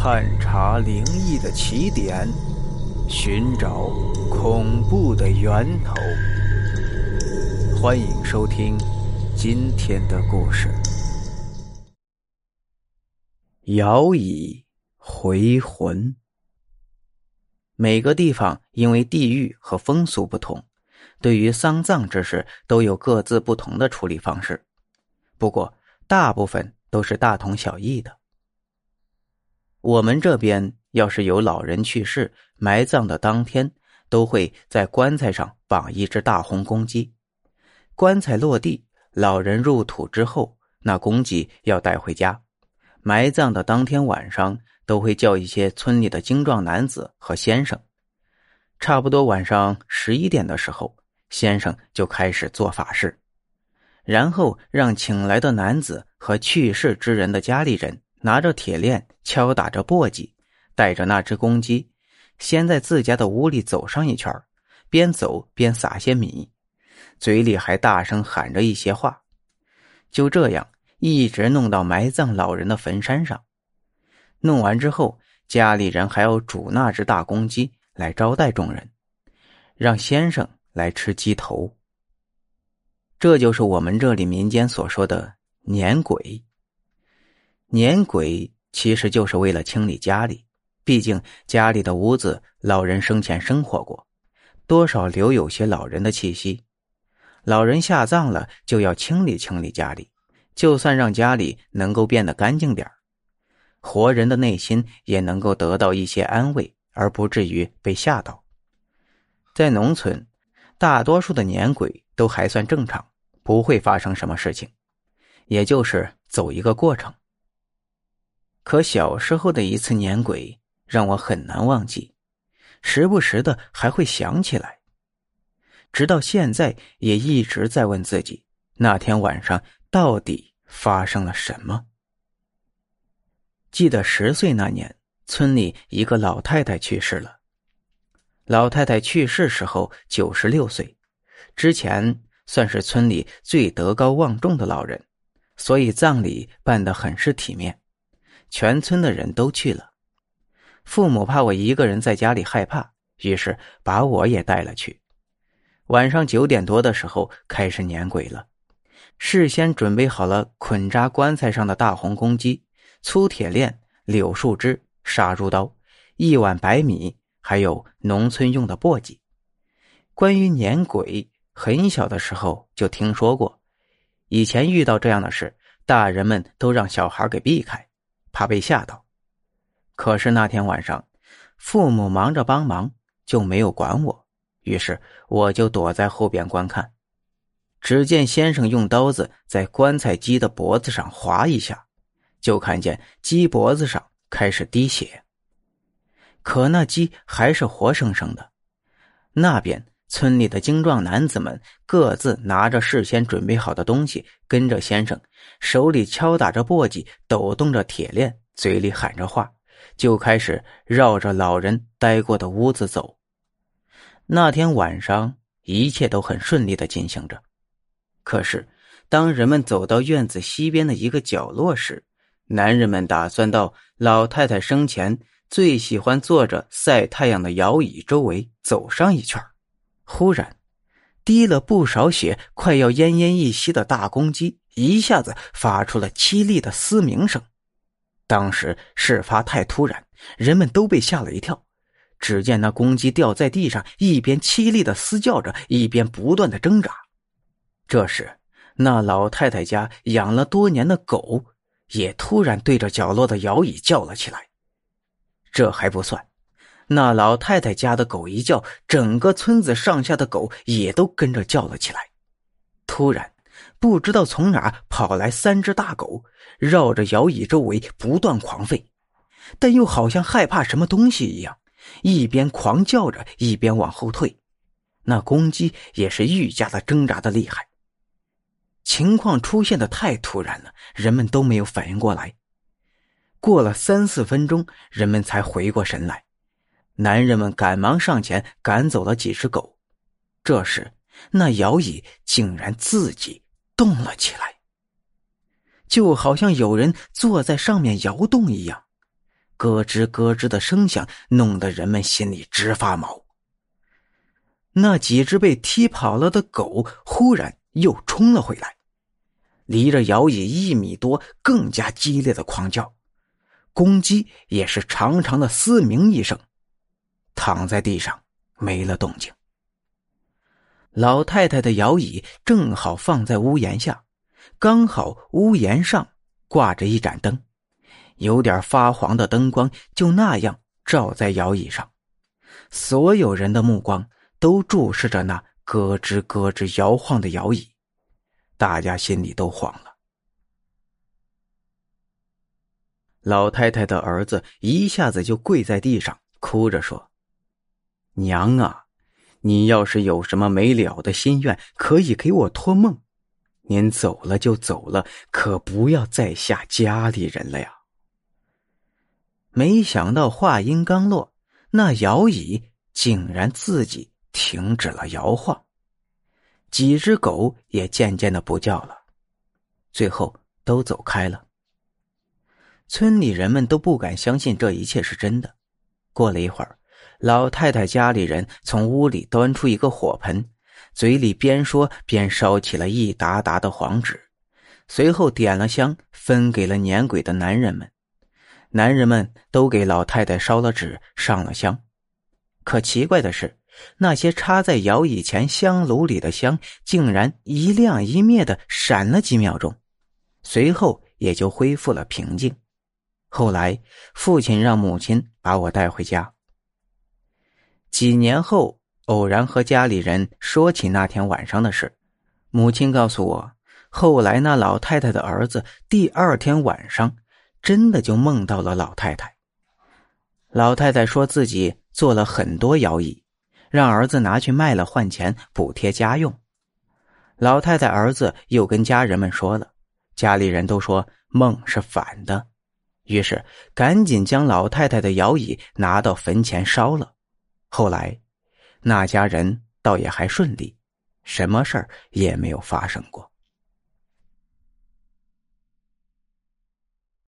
探查灵异的起点，寻找恐怖的源头。欢迎收听今天的故事：摇椅回魂。每个地方因为地域和风俗不同，对于丧葬之事都有各自不同的处理方式。不过，大部分都是大同小异的。我们这边要是有老人去世，埋葬的当天都会在棺材上绑一只大红公鸡。棺材落地，老人入土之后，那公鸡要带回家。埋葬的当天晚上，都会叫一些村里的精壮男子和先生。差不多晚上十一点的时候，先生就开始做法事，然后让请来的男子和去世之人的家里人。拿着铁链，敲打着簸箕，带着那只公鸡，先在自家的屋里走上一圈，边走边撒些米，嘴里还大声喊着一些话。就这样，一直弄到埋葬老人的坟山上。弄完之后，家里人还要煮那只大公鸡来招待众人，让先生来吃鸡头。这就是我们这里民间所说的撵鬼。撵鬼其实就是为了清理家里，毕竟家里的屋子老人生前生活过，多少留有些老人的气息。老人下葬了，就要清理清理家里，就算让家里能够变得干净点活人的内心也能够得到一些安慰，而不至于被吓到。在农村，大多数的撵鬼都还算正常，不会发生什么事情，也就是走一个过程。可小时候的一次撵鬼让我很难忘记，时不时的还会想起来。直到现在也一直在问自己：那天晚上到底发生了什么？记得十岁那年，村里一个老太太去世了。老太太去世时候九十六岁，之前算是村里最德高望重的老人，所以葬礼办得很是体面。全村的人都去了，父母怕我一个人在家里害怕，于是把我也带了去。晚上九点多的时候开始撵鬼了，事先准备好了捆扎棺材上的大红公鸡、粗铁链、柳树枝、杀猪刀、一碗白米，还有农村用的簸箕。关于撵鬼，很小的时候就听说过，以前遇到这样的事，大人们都让小孩给避开。怕被吓到，可是那天晚上，父母忙着帮忙，就没有管我。于是我就躲在后边观看。只见先生用刀子在棺材鸡的脖子上划一下，就看见鸡脖子上开始滴血。可那鸡还是活生生的。那边村里的精壮男子们各自拿着事先准备好的东西，跟着先生。手里敲打着簸箕，抖动着铁链，嘴里喊着话，就开始绕着老人待过的屋子走。那天晚上，一切都很顺利的进行着。可是，当人们走到院子西边的一个角落时，男人们打算到老太太生前最喜欢坐着晒太阳的摇椅周围走上一圈。忽然，滴了不少血、快要奄奄一息的大公鸡。一下子发出了凄厉的嘶鸣声，当时事发太突然，人们都被吓了一跳。只见那公鸡掉在地上，一边凄厉的嘶叫着，一边不断的挣扎。这时，那老太太家养了多年的狗也突然对着角落的摇椅叫了起来。这还不算，那老太太家的狗一叫，整个村子上下的狗也都跟着叫了起来。突然。不知道从哪跑来三只大狗，绕着摇椅周围不断狂吠，但又好像害怕什么东西一样，一边狂叫着，一边往后退。那公鸡也是愈加的挣扎的厉害。情况出现的太突然了，人们都没有反应过来。过了三四分钟，人们才回过神来，男人们赶忙上前赶走了几只狗。这时，那摇椅竟然自己。动了起来，就好像有人坐在上面摇动一样。咯吱咯吱的声响弄得人们心里直发毛。那几只被踢跑了的狗忽然又冲了回来，离着摇椅一米多，更加激烈的狂叫。公鸡也是长长的嘶鸣一声，躺在地上没了动静。老太太的摇椅正好放在屋檐下，刚好屋檐上挂着一盏灯，有点发黄的灯光就那样照在摇椅上，所有人的目光都注视着那咯吱咯吱摇晃的摇椅，大家心里都慌了。老太太的儿子一下子就跪在地上，哭着说：“娘啊！”你要是有什么没了的心愿，可以给我托梦。您走了就走了，可不要再吓家里人了呀。没想到话音刚落，那摇椅竟然自己停止了摇晃，几只狗也渐渐的不叫了，最后都走开了。村里人们都不敢相信这一切是真的。过了一会儿。老太太家里人从屋里端出一个火盆，嘴里边说边烧起了一沓沓的黄纸，随后点了香，分给了撵鬼的男人们。男人们都给老太太烧了纸，上了香。可奇怪的是，那些插在摇椅前香炉里的香，竟然一亮一灭的闪了几秒钟，随后也就恢复了平静。后来，父亲让母亲把我带回家。几年后，偶然和家里人说起那天晚上的事，母亲告诉我，后来那老太太的儿子第二天晚上真的就梦到了老太太。老太太说自己做了很多摇椅，让儿子拿去卖了换钱补贴家用。老太太儿子又跟家人们说了，家里人都说梦是反的，于是赶紧将老太太的摇椅拿到坟前烧了。后来，那家人倒也还顺利，什么事儿也没有发生过。